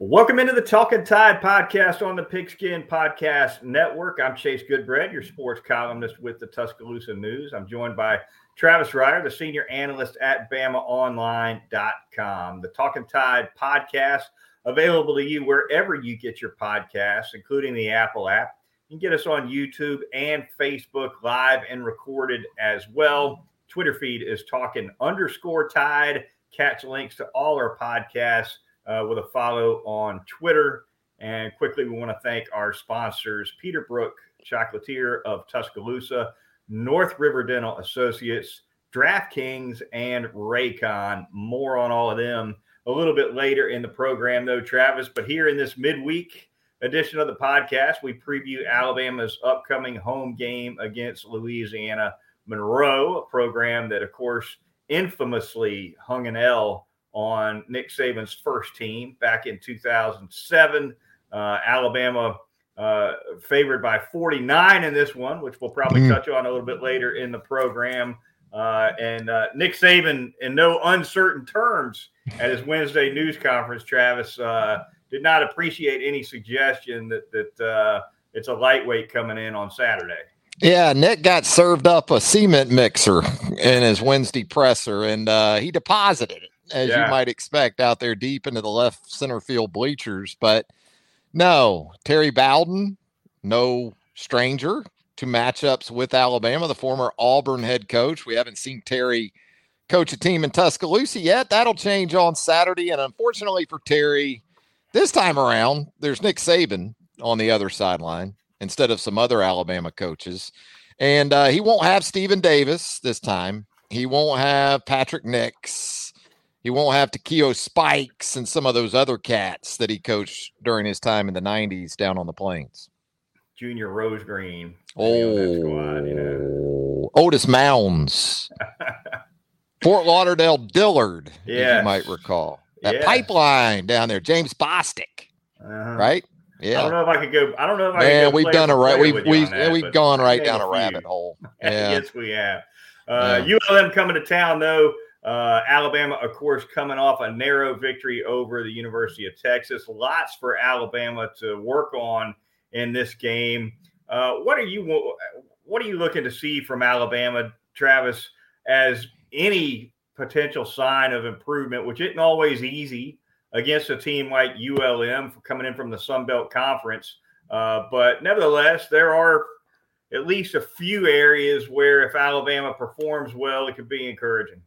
Welcome into the Talking Tide podcast on the Pigskin Podcast Network. I'm Chase Goodbread, your sports columnist with the Tuscaloosa News. I'm joined by Travis Reier, the senior analyst at BamaOnline.com. The Talking Tide podcast available to you wherever you get your podcasts, including the Apple app. You can get us on YouTube and Facebook live and recorded as well. Twitter feed is talking underscore tide. Catch links to all our podcasts uh, with a follow on Twitter. And quickly, we want to thank our sponsors Peterbrook, Chocolatier of Tuscaloosa, North River Dental Associates, DraftKings, and Raycon. More on all of them a little bit later in the program, though, Travis. But here in this midweek edition of the podcast, we preview Alabama's upcoming home game against Louisiana Monroe, a program that, of course, infamously hung an L on Nick Saban's first team back in 2007. Uh, Alabama uh, favored by 49 in this one, which we'll probably mm. touch on a little bit later in the program. Uh, and uh, Nick Saban, in no uncertain terms, at his Wednesday news conference, Travis uh, did not appreciate any suggestion that that uh, it's a lightweight coming in on Saturday. Yeah, Nick got served up a cement mixer in his Wednesday presser, and he deposited it as yeah. you might expect out there deep into the left center field bleachers. But no, Terry Bowden, no stranger to matchups with Alabama, the former Auburn head coach. We haven't seen Terry coach a team in Tuscaloosa yet. That'll change on Saturday. And unfortunately for Terry, this time around, there's Nick Saban on the other sideline instead of some other Alabama coaches. And uh, he won't have Stephen Davis this time. He won't have Patrick Nix he won't have Takeo Spikes and some of those other cats that he coached during his time in the 90s down on the plains. Junior Rosegreen. Oh, squad, you know. Otis Mounds. Fort Lauderdale Dillard, yeah, you might recall. That yes. pipeline down there, James Bostic. Uh-huh. Right? Yeah. I don't know if I could go. I don't know if I Man, we've done a right. We've we've, that, we've gone right down a rabbit hole. Yeah. yes, we have. Uh, yeah. ULM coming to town though. Uh, Alabama, of course, coming off a narrow victory over the University of Texas. Lots for Alabama to work on in this game. Uh, what are you What are you looking to see from Alabama, Travis, as any potential sign of improvement, which isn't always easy against a team like ULM coming in from the Sun Belt Conference. Uh, but nevertheless, there are at least a few areas where if Alabama performs well, it could be encouraging.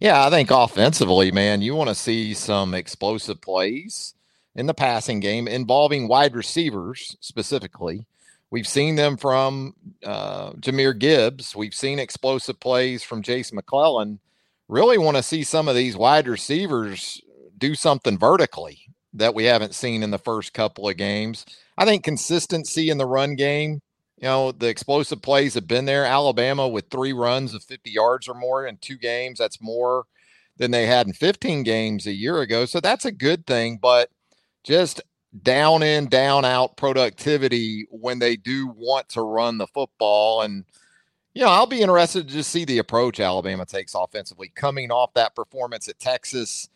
Yeah, I think offensively, man, you want to see some explosive plays in the passing game involving wide receivers specifically. We've seen them from uh, Jahmyr Gibbs. We've seen explosive plays from Jase McClellan. Really want to see some of these wide receivers do something vertically that we haven't seen in the first couple of games. I think consistency in the run game you know, the explosive plays have been there. Alabama with three runs of 50 yards or more in two games. That's more than they had in 15 games a year ago. So that's a good thing. But just down in, down out productivity when they do want to run the football. And, you know, I'll be interested to just see the approach Alabama takes offensively coming off that performance at Texas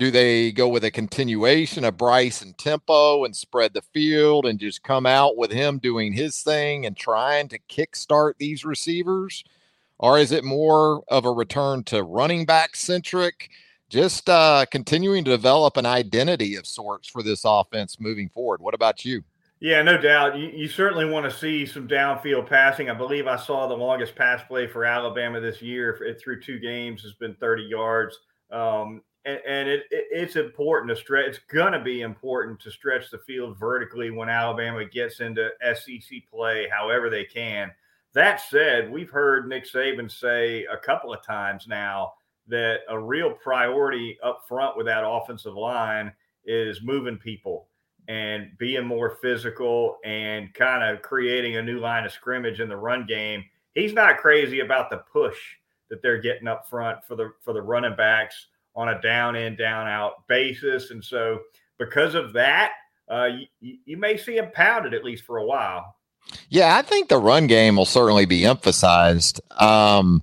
do they go with a continuation of Bryce and tempo and spread the field and just come out with him doing his thing and trying to kickstart these receivers? Or is it more of a return to running back centric? Just uh, continuing to develop an identity of sorts for this offense moving forward. What about you? Yeah, no doubt. You, you, certainly want to see some downfield passing. I believe I saw the longest pass play for Alabama this year it, through two games has been 30 yards. Um, and, and it, it, it's important to stretch. It's going to be important to stretch the field vertically when Alabama gets into SEC play, however they can. That said, we've heard Nick Saban say a couple of times now that a real priority up front with that offensive line is moving people and being more physical and kind of creating a new line of scrimmage in the run game. He's not crazy about the push that they're getting up front for the for the running backs on a down in, down out basis. And so, because of that, uh, you, you may see him pounded at least for a while. Yeah, I think the run game will certainly be emphasized. Um,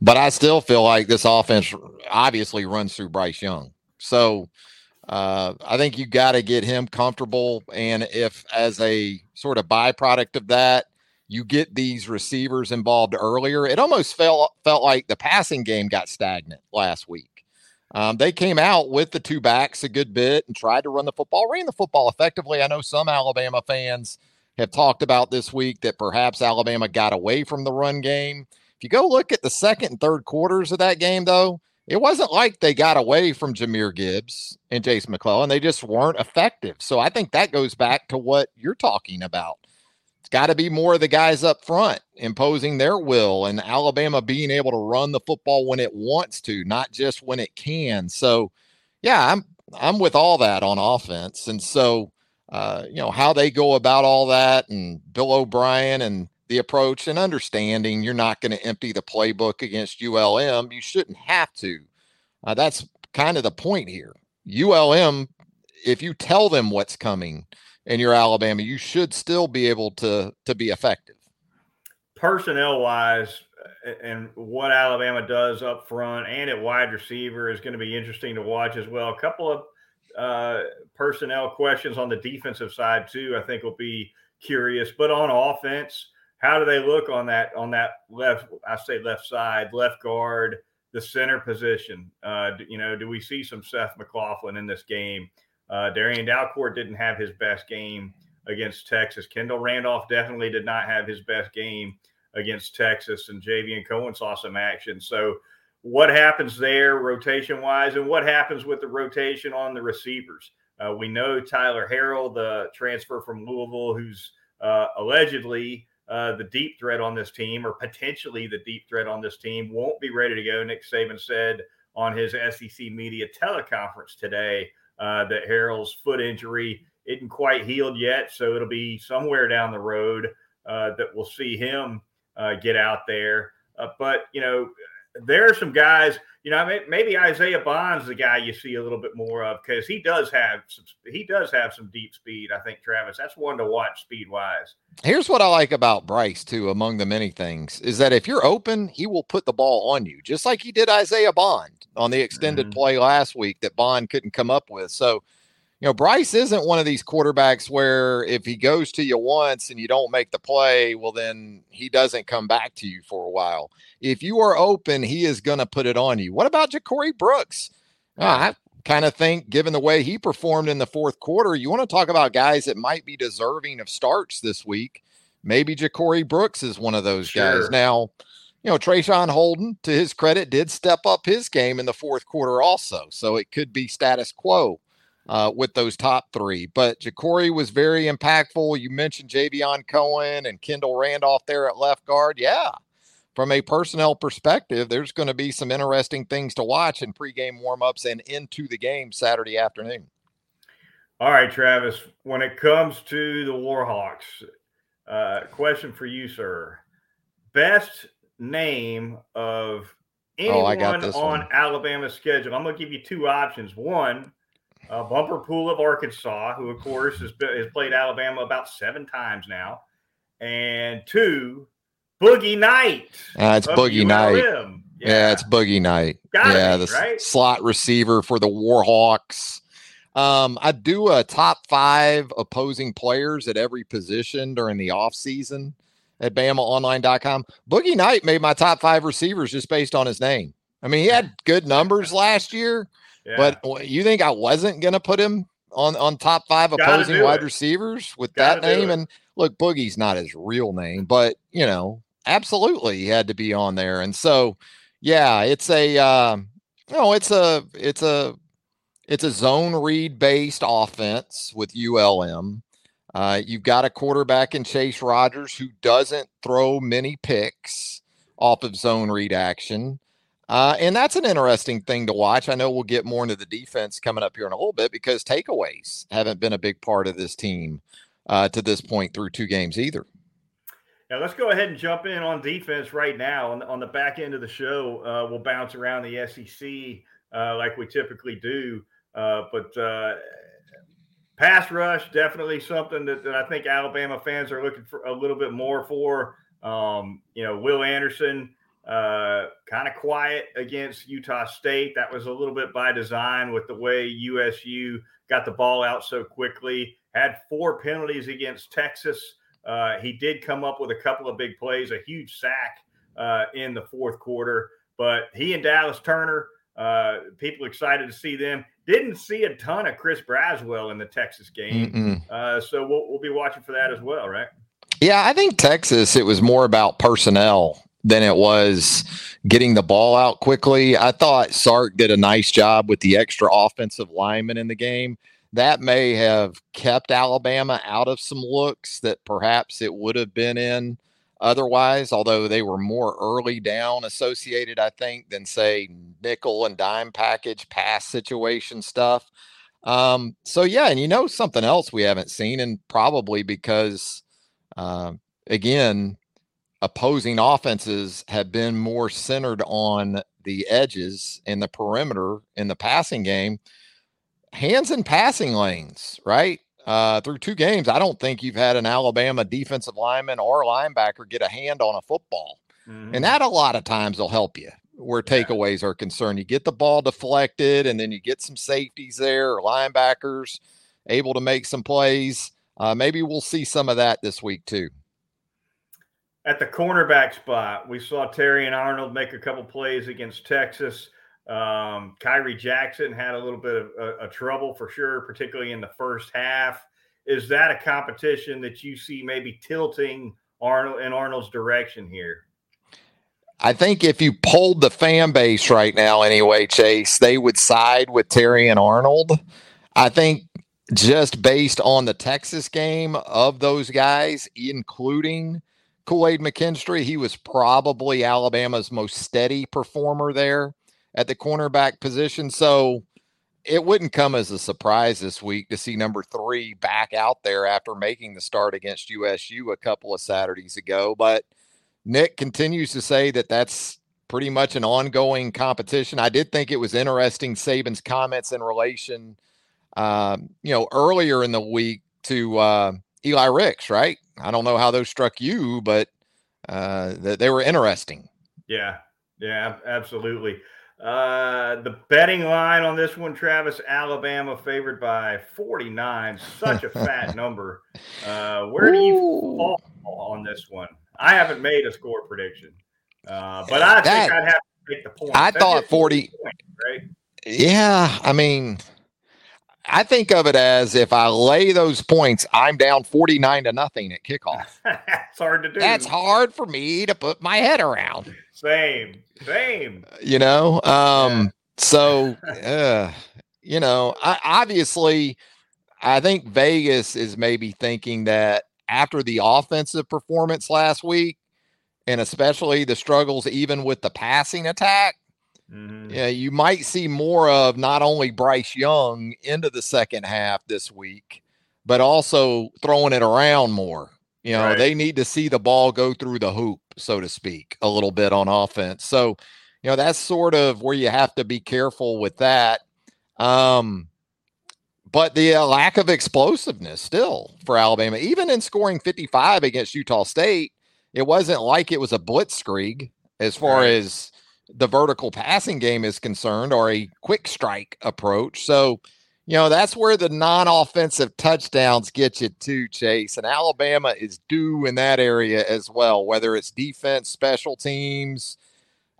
but I still feel like this offense obviously runs through Bryce Young. So Uh, I think you got to get him comfortable. And if, as a sort of byproduct of that, you get these receivers involved earlier, it almost felt felt like the passing game got stagnant last week. Um, they came out with the two backs a good bit and tried to run the football, ran the football effectively. I know some Alabama fans have talked about this week that perhaps Alabama got away from the run game. If you go look at the second and third quarters of that game, though, it wasn't like they got away from Jahmyr Gibbs and Jase McClellan. They just weren't effective. So I think that goes back to what you're talking about. Got to be more of the guys up front imposing their will and Alabama being able to run the football when it wants to, not just when it can. So, yeah, I'm I'm with all that on offense. And so uh, you know, how they go about all that and Bill O'Brien and the approach and understanding you're not going to empty the playbook against ULM. You shouldn't have to. Uh, that's kind of the point here. ULM, if you tell them what's coming and you're Alabama, you should still be able to to be effective. Personnel wise, and what Alabama does up front and at wide receiver is going to be interesting to watch as well. A couple of uh, personnel questions on the defensive side too. I think will be curious. But on offense, how do they look on that on that left? I say left side, left guard, the center position. Uh, you know, do we see some Seth McLaughlin in this game? Uh, Darrian Dalcourt didn't have his best game against Texas. Kendall Randolph definitely did not have his best game against Texas, and Javion Cohen saw some action. So what happens there rotation wise and what happens with the rotation on the receivers. Uh, we know Tyler Harrell, the transfer from Louisville, who's uh, allegedly uh, the deep threat on this team or potentially the deep threat on this team, won't be ready to go. Nick Saban said on his SEC media teleconference today uh, that Harrell's foot injury isn't quite healed yet. So it'll be somewhere down the road uh, that we'll see him uh, get out there. but, you know, there are some guys, you know, maybe Isaiah Bond's the guy you see a little bit more of because he does have some, he does have some deep speed. I think Travis, that's one to watch speed wise. Here's what I like about Bryce too, among the many things, is that if you're open, he will put the ball on you, just like he did Isaiah Bond on the extended mm-hmm. play last week that Bond couldn't come up with. So you know, Bryce isn't one of these quarterbacks where if he goes to you once and you don't make the play, well, then he doesn't come back to you for a while. If you are open, he is going to put it on you. What about Ja'Corey Brooks? Uh, I kind of think, given the way he performed in the fourth quarter, you want to talk about guys that might be deserving of starts this week. Maybe Ja'Corey Brooks is one of those sure. guys. Now, you know, Traeshon Holden, to his credit, did step up his game in the fourth quarter also. So it could be status quo uh, with those top three. But Ja'Corey was very impactful. You mentioned Javion Cohen and Kendall Randolph there at left guard. Yeah. From a personnel perspective, there's going to be some interesting things to watch in pregame warmups and into the game Saturday afternoon. All right, Travis. When it comes to the Warhawks, uh, question for you, sir. Best name of anyone oh, on one. Alabama's schedule. I'm going to give you two options. One, uh, Bumper Pool of Arkansas, who of course has, has played Alabama about seven times now, and two, Boogie Knight. Uh, it's Boogie ULM. Knight. Yeah. yeah. it's Boogie Knight. Gotta yeah, be, the right? slot receiver for the Warhawks. Um, I do a top five opposing players at every position during the offseason at BamaOnline.com. Boogie Knight made my top five receivers just based on his name. I mean, he had good numbers last year. But you think I wasn't going to put him on on top five opposing wide it. receivers with Gotta that name? And look, Boogie's not his real name, but you know, absolutely he had to be on there. And so, yeah, it's a uh, no, it's a it's a it's a zone read based offense with ULM. Uh, you've got a quarterback in Chase Rogers who doesn't throw many picks off of zone read action. Uh, and that's an interesting thing to watch. I know we'll get more into the defense coming up here in a little bit because takeaways haven't been a big part of this team uh, to this point through two games either. Now let's go ahead and jump in on defense right now. On, on the back end of the show, uh, we'll bounce around the SEC uh, like we typically do. Uh, but uh, pass rush definitely something that, that, I think Alabama fans are looking for a little bit more for. Um, you know, Will Anderson Uh, kind of quiet against Utah State. That was a little bit by design with the way USU got the ball out so quickly. Had four penalties against Texas. Uh, he did come up with a couple of big plays, a huge sack uh, in the fourth quarter. But he and Dallas Turner, uh, people excited to see them. Didn't see a ton of Chris Braswell in the Texas game, uh, so we'll, we'll be watching for that as well, right? Yeah, I think Texas. It was more about personnel than it was getting the ball out quickly. I thought Sark did a nice job with the extra offensive lineman in the game. That may have kept Alabama out of some looks that perhaps it would have been in otherwise, although they were more early down associated, I think, than say nickel and dime package pass situation stuff. Um, so yeah, and you know something else we haven't seen, and probably because uh, again, opposing offenses have been more centered on the edges and the perimeter in the passing game. Hands in passing lanes, right? uh, through two games, I don't think you've had an Alabama defensive lineman or linebacker get a hand on a football. Mm-hmm. And that a lot of times will help you where takeaways yeah. are concerned. You get the ball deflected and then you get some safeties there or linebackers able to make some plays. Uh, maybe we'll see some of that this week too. At the cornerback spot, we saw Terrion Arnold make a couple plays against Texas. Um, Khyree Jackson had a little bit of a, a trouble for sure, particularly in the first half. Is that a competition that you see maybe tilting Arnold in Arnold's direction here? I think if you pulled the fan base right now, anyway, Chase, they would side with Terrion Arnold. I think just based on the Texas game of those guys, including Kool Aid McKinstry, he was probably Alabama's most steady performer there at the cornerback position. So it wouldn't come as a surprise this week to see number three back out there after making the start against USU a couple of Saturdays ago. But Nick continues to say that that's pretty much an ongoing competition. I did think it was interesting Saban's comments in relation, um, you know, earlier in the week to uh, Eli Ricks, right? I don't know how those struck you, but uh, they were interesting. Yeah, yeah, absolutely. Uh, the betting line on this one, Travis, Alabama favored by 49. Such a fat number. Uh, where do you fall on this one? I haven't made a score prediction, uh, but I that, think I'd have to take the point. I That's thought 40. Point, right? Yeah. I mean, I think of it as if I lay those points, I'm down 49 to nothing at kickoff. That's hard to do. That's hard for me to put my head around. Same, same. You know, um, yeah. so uh, you know, I, obviously, I think Vegas is maybe thinking that after the offensive performance last week, and especially the struggles even with the passing attack, mm-hmm. yeah, you might see more of not only Bryce Young into the second half this week, but also throwing it around more. You know, right. they need to see the ball go through the hoop so to speak, a little bit on offense. So, you know, that's sort of where you have to be careful with that. Um, but the uh, lack of explosiveness still for Alabama, even in scoring 55 against Utah State, it wasn't like it was a blitzkrieg as far right. as the vertical passing game is concerned or a quick strike approach. So, you know, that's where the non offensive touchdowns get you to, Chase. And Alabama is due in that area as well, whether it's defense, special teams.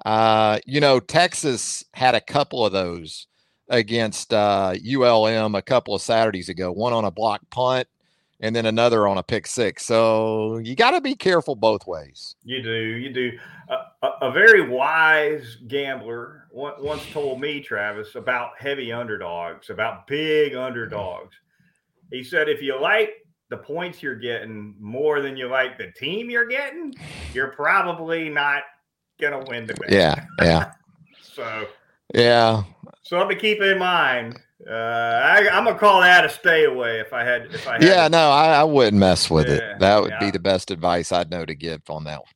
Uh, you know, Texas had a couple of those against uh, ULM a couple of Saturdays ago, one on a block punt and then another on a pick six. So you got to be careful both ways. You do. You do. a, a, very wise gambler once told me, Travis, about heavy underdogs, about big underdogs. He said, if you like the points you're getting more than you like the team you're getting, you're probably not going to win the game. Yeah. Yeah. so, yeah. Something to keep in mind. Uh, I, am gonna call that a stay away if I had. If I had yeah, no, I, I, wouldn't mess with yeah, it. That would yeah. be the best advice I'd know to give on that one.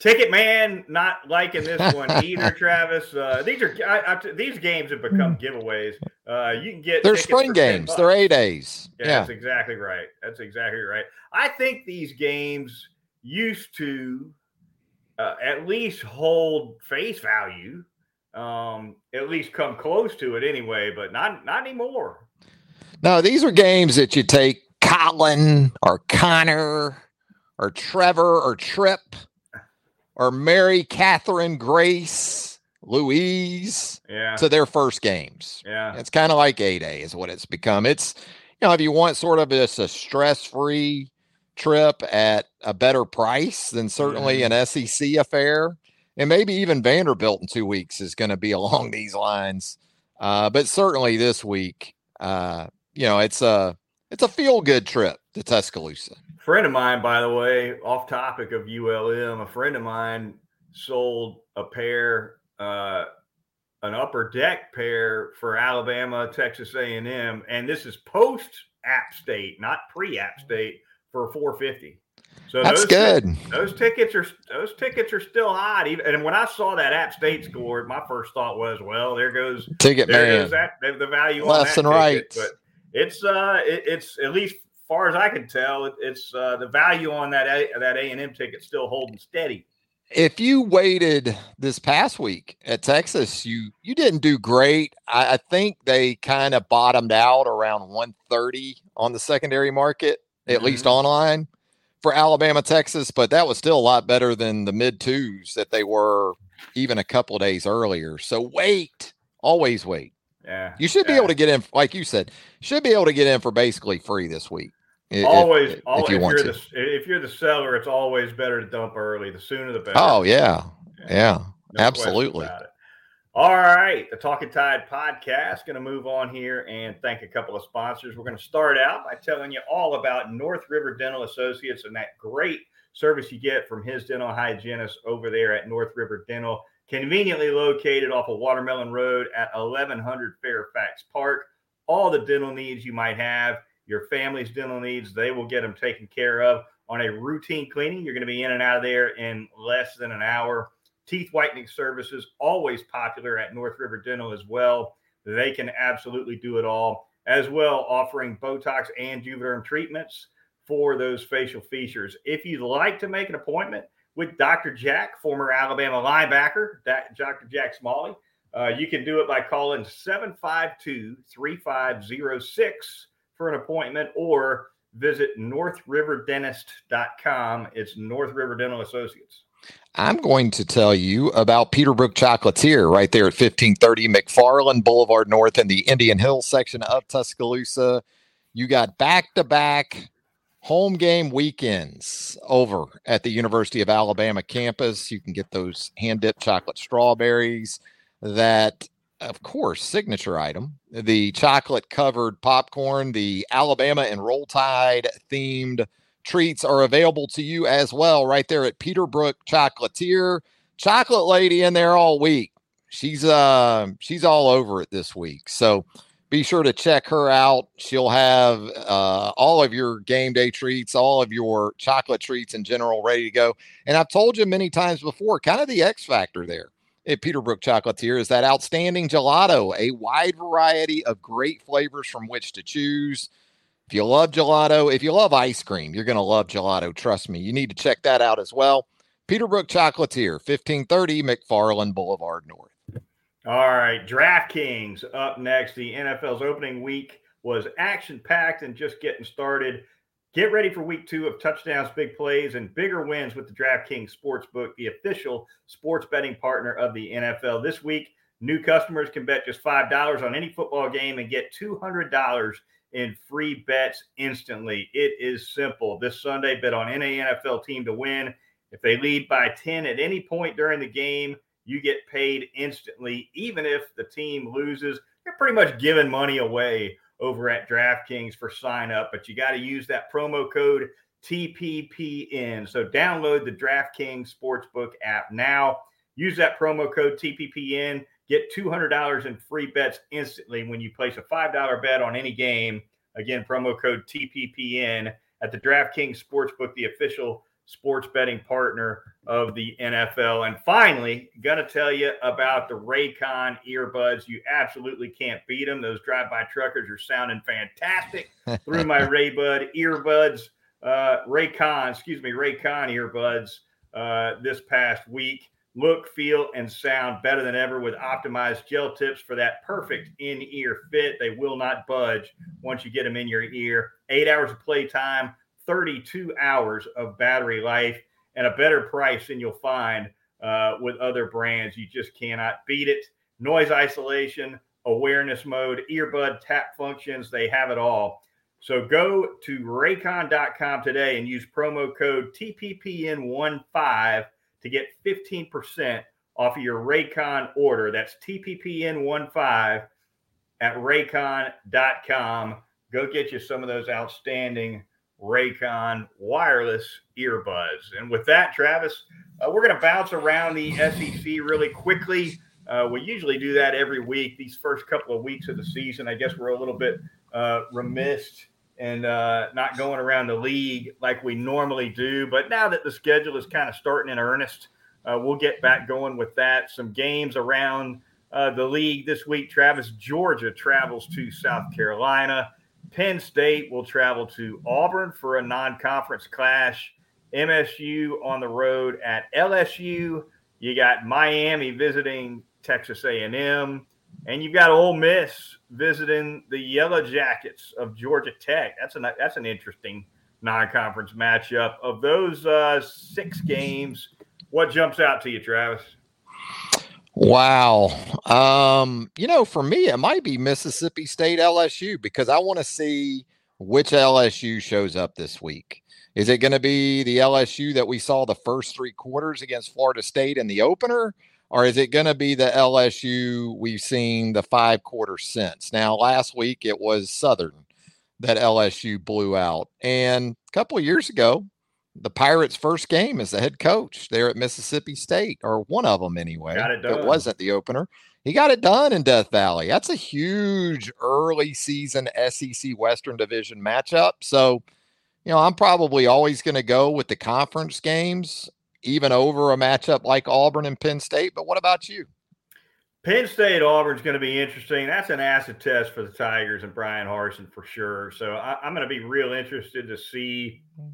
Ticket man, not liking this one either, Travis. Uh, these are I, these games have become hmm. giveaways. Uh, you can get they're spring games. They're A days. Yeah, yeah, that's exactly right. That's exactly right. I think these games used to uh, at least hold face value. Um, at least come close to it anyway, but not not anymore. No, these are games that you take Colin or Connor or Trevor or Trip or Mary Catherine Grace Louise yeah. to their first games. Yeah. It's kind of like A Day is what it's become. It's you know, if you want sort of just a stress-free trip at a better price than certainly mm-hmm. an SEC affair, and maybe even Vanderbilt in two weeks is going to be along these lines. Uh, but certainly this week, uh, you know, it's a it's a feel good trip to Tuscaloosa. Friend of mine, by the way, off topic of ULM, a friend of mine sold a pair, uh, an upper deck pair for Alabama, Texas A&M, and this is post App State, not pre App State, for 450. So that's those, good. Those tickets are those tickets are still hot. Even and when I saw that App State scored, my first thought was, well, there goes ticket there man. That the value left and ticket. right. But it's uh, it, it's at least far as I can tell, it, it's uh, the value on that a, that A and M ticket still holding steady. If you waited this past week at Texas, you you didn't do great. I, I think they kind of bottomed out around 130 on the secondary market, at mm-hmm. least online for Alabama, Texas, but that was still a lot better than the mid twos that they were even a couple days earlier. So wait, always wait. Yeah. You should yeah. be able to get in, like you said, should be able to get in for basically free this week. Always, if, always if, you want to. The, if you're the seller, it's always better to dump early. The sooner the better. Oh yeah, yeah, yeah no absolutely. All right, the Talking Tide podcast. Going to move on here and thank a couple of sponsors. We're going to start out by telling you all about North River Dental Associates and that great service you get from his dental hygienist over there at North River Dental, conveniently located off of Watermelon Road at 1100 Fairfax Park. All the dental needs you might have, your family's dental needs, they will get them taken care of on a routine cleaning. You're going to be in and out of there in less than an hour Teeth whitening services, always popular at North River Dental as well. They can absolutely do it all, as well, offering Botox and Juvederm treatments for those facial features. If you'd like to make an appointment with Dr. Jack, former Alabama linebacker, Dr. Jack Smalley, uh, you can do it by calling 752 3506 for an appointment or visit northriverdentist.com. It's North River Dental Associates. I'm going to tell you about Peterbrook Chocolatier right there at 1530 McFarland Boulevard North in the Indian Hills section of Tuscaloosa. You got back to back home game weekends over at the University of Alabama campus. You can get those hand dipped chocolate strawberries, that, of course, signature item, the chocolate covered popcorn, the Alabama and Roll Tide themed treats are available to you as well right there at Peterbrook Chocolatier. Chocolate lady in there all week. She's uh she's all over it this week. So be sure to check her out. She'll have uh, all of your game day treats, all of your chocolate treats in general ready to go. And I've told you many times before, kind of the X factor there at Peterbrook Chocolatier is that outstanding gelato, a wide variety of great flavors from which to choose. If you love gelato, if you love ice cream, you're going to love gelato. Trust me. You need to check that out as well. Peterbrook Chocolatier, 1530 McFarland Boulevard North. All right. DraftKings up next. The NFL's opening week was action packed and just getting started. Get ready for week two of touchdowns, big plays, and bigger wins with the DraftKings Sportsbook, the official sports betting partner of the NFL. This week, new customers can bet just $5 on any football game and get $200 in free bets instantly. It is simple. This Sunday, bet on any NFL team to win. If they lead by 10 at any point during the game, you get paid instantly. Even if the team loses, you're pretty much giving money away over at DraftKings for sign up, but you got to use that promo code TPPN. So download the DraftKings Sportsbook app now. Use that promo code TPPN Get $200 in free bets instantly when you place a $5 bet on any game. Again, promo code TPPN at the DraftKings Sportsbook, the official sports betting partner of the NFL. And finally, going to tell you about the Raycon earbuds. You absolutely can't beat them. Those drive-by truckers are sounding fantastic through my Raybud earbuds. Uh, Raycon, excuse me, Raycon earbuds uh, this past week. Look, feel, and sound better than ever with optimized gel tips for that perfect in ear fit. They will not budge once you get them in your ear. Eight hours of playtime, 32 hours of battery life, and a better price than you'll find uh, with other brands. You just cannot beat it. Noise isolation, awareness mode, earbud tap functions, they have it all. So go to raycon.com today and use promo code TPPN15 to get 15% off of your Raycon order. That's TPPN15 at raycon.com. Go get you some of those outstanding Raycon wireless earbuds. And with that, Travis, uh, we're going to bounce around the SEC really quickly. Uh, we usually do that every week. These first couple of weeks of the season, I guess we're a little bit uh, remiss and uh, not going around the league like we normally do. But now that the schedule is kind of starting in earnest, uh, we'll get back going with that. Some games around uh, the league this week. Travis, Georgia travels to South Carolina. Penn State will travel to Auburn for a non-conference clash. MSU on the road at LSU. You got Miami visiting Texas A&M, and you've got Ole Miss visiting the Yellow Jackets of Georgia Tech. That's an that's an interesting non-conference matchup. Of those uh, six games, what jumps out to you, Travis? Wow. Um, you know, for me, it might be Mississippi State LSU because I want to see which LSU shows up this week. Is it going to be the LSU that we saw the first three quarters against Florida State in the opener? Or is it going to be the LSU we've seen the five quarters since? Now, last week it was Southern that LSU blew out. And a couple of years ago, the Pirates' first game as the head coach there at Mississippi State, or one of them anyway. It, it, wasn't the opener. He got it done in Death Valley. That's a huge early season SEC Western Division matchup. So, you know, I'm probably always going to go with the conference games, even over a matchup like Auburn and Penn State. But what about you? Penn State Auburn is going to be interesting. That's an acid test for the Tigers and Bryan Harsin for sure. So I, I'm going to be real interested to see mm-hmm.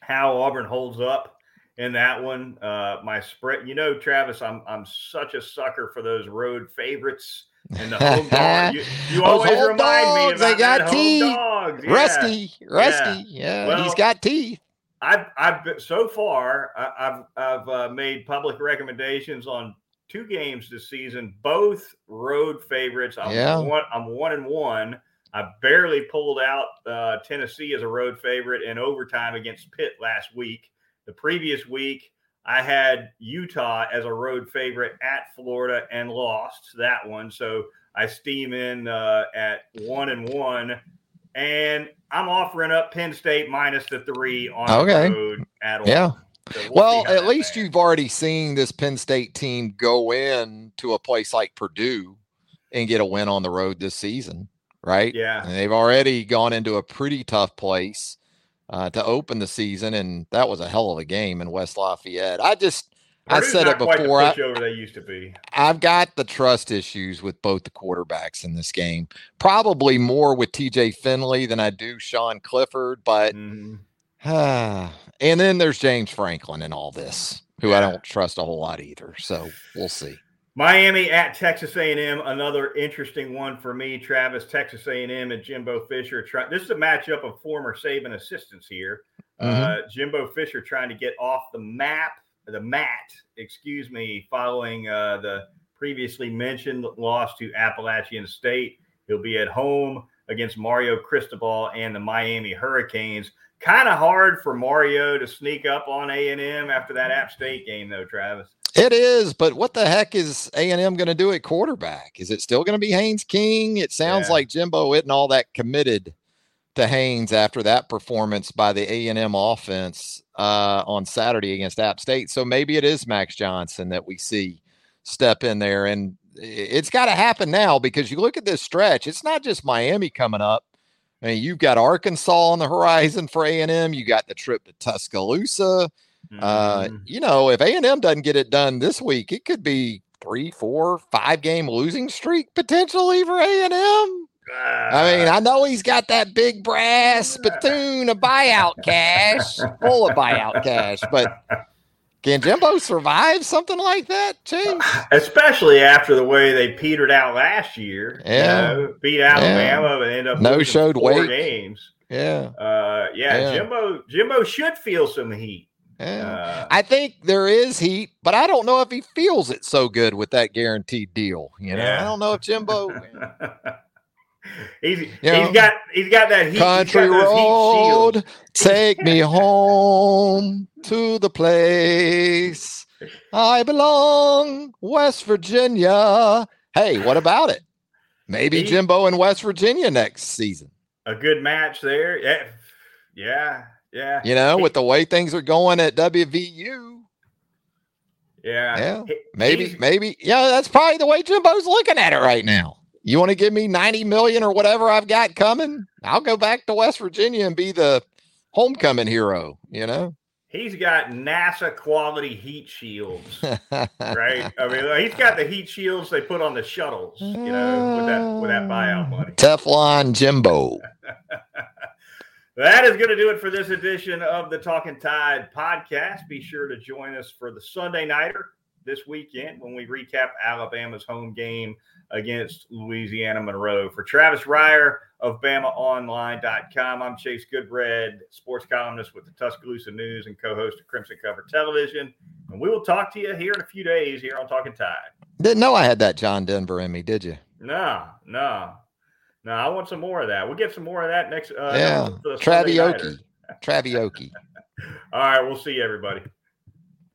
How Auburn holds up in that one. Uh, my spread, you know, Travis, I'm I'm such a sucker for those road favorites and the home dogs. You, you always remind dogs, me about they got teeth. Dogs. Yeah. Rusty, Rusty, yeah, yeah well, he's got teeth. I've I've so far I've I've uh, made public recommendations on two games this season, both road favorites. I'm yeah. one I'm one and one. I barely pulled out uh, Tennessee as a road favorite in overtime against Pitt last week. The previous week, I had Utah as a road favorite at Florida and lost that one. So I steam in uh, at one and one. And I'm offering up Penn State minus the three on okay. the road at all. Yeah. So we'll, well at least you've already seen this Penn State team go in to a place like Purdue and get a win on the road this season right? Yeah. And they've already gone into a pretty tough place uh, to open the season, and that was a hell of a game in West Lafayette. I just, I said it before. I, they used to be. I've got the trust issues with both the quarterbacks in this game. Probably more with TJ Finley than I do Sean Clifford, but. Mm-hmm. and then there's James Franklin and all this, who yeah. I don't trust a whole lot either. So we'll see. Miami at Texas A&M, another interesting one for me. Travis, Texas A&M, and Jimbo Fisher. Try, this is a matchup of former Saban assistants here. Mm-hmm. Uh, Jimbo Fisher trying to get off the map, the mat, excuse me, following uh, the previously mentioned loss to Appalachian State. He'll be at home against Mario Cristobal and the Miami Hurricanes. Kind of hard for Mario to sneak up on A&M after that App State game, though, Travis. It is, but what the heck is A and M going to do at quarterback? Is it still going to be Haynes King? It sounds yeah. like Jimbo isn't all that committed to Haynes after that performance by the A and M offense uh, on Saturday against App State. So maybe it is Max Johnson that we see step in there, and it's got to happen now because you look at this stretch. It's not just Miami coming up. I mean, you've got Arkansas on the horizon for A and M. You got the trip to Tuscaloosa. Uh, mm-hmm. you know, if A and M doesn't get it done this week, it could be three, four, five game losing streak potentially for A and M. I mean, I know he's got that big brass spittoon of buyout cash, full of buyout cash, but Can Jimbo survive something like that, too? Especially after the way they petered out last year. Yeah. You know, beat Alabama and end up No showed four weight. games. Yeah. Uh, yeah, Yeah. Jimbo Jimbo should feel some heat. Yeah. Uh, I think there is heat, but I don't know if he feels it so good with that guaranteed deal. You know, Yeah. I don't know if Jimbo he's You know, got he's got that heat. country those heat shields. road, take me home to the place I belong, West Virginia. Hey, what about it? Maybe He- Jimbo in West Virginia next season. A good match there. Yeah, yeah, yeah. You know, He- with the way things are going at WVU. yeah, Yeah, Maybe, maybe, yeah, that's probably the way Jimbo's looking at it right now. You want to give me 90 million or whatever I've got coming? I'll go back to West Virginia and be the homecoming hero, you know? he's got NASA quality heat shields. right? I mean, he's got the heat shields they put on the shuttles, you know, with that with that buyout ah, money. Teflon Jimbo. That is going to do it for this edition of the Talking Tide podcast. Be sure to join us for the Sunday nighter this weekend when we recap Alabama's home game against Louisiana Monroe. For Travis Reier of BamaOnline.com, I'm Chase Goodbread, sports columnist with the Tuscaloosa News and co-host of Crimson Cover Television. And we will talk to you here in a few days here on Talking Tide. Didn't know I had that John Denver in me, did you? No, no, no. I want some more of that. We'll get some more of that next. Uh, yeah. for the Sunday nighter. Travioki. Travioki. All right, we'll see you, everybody.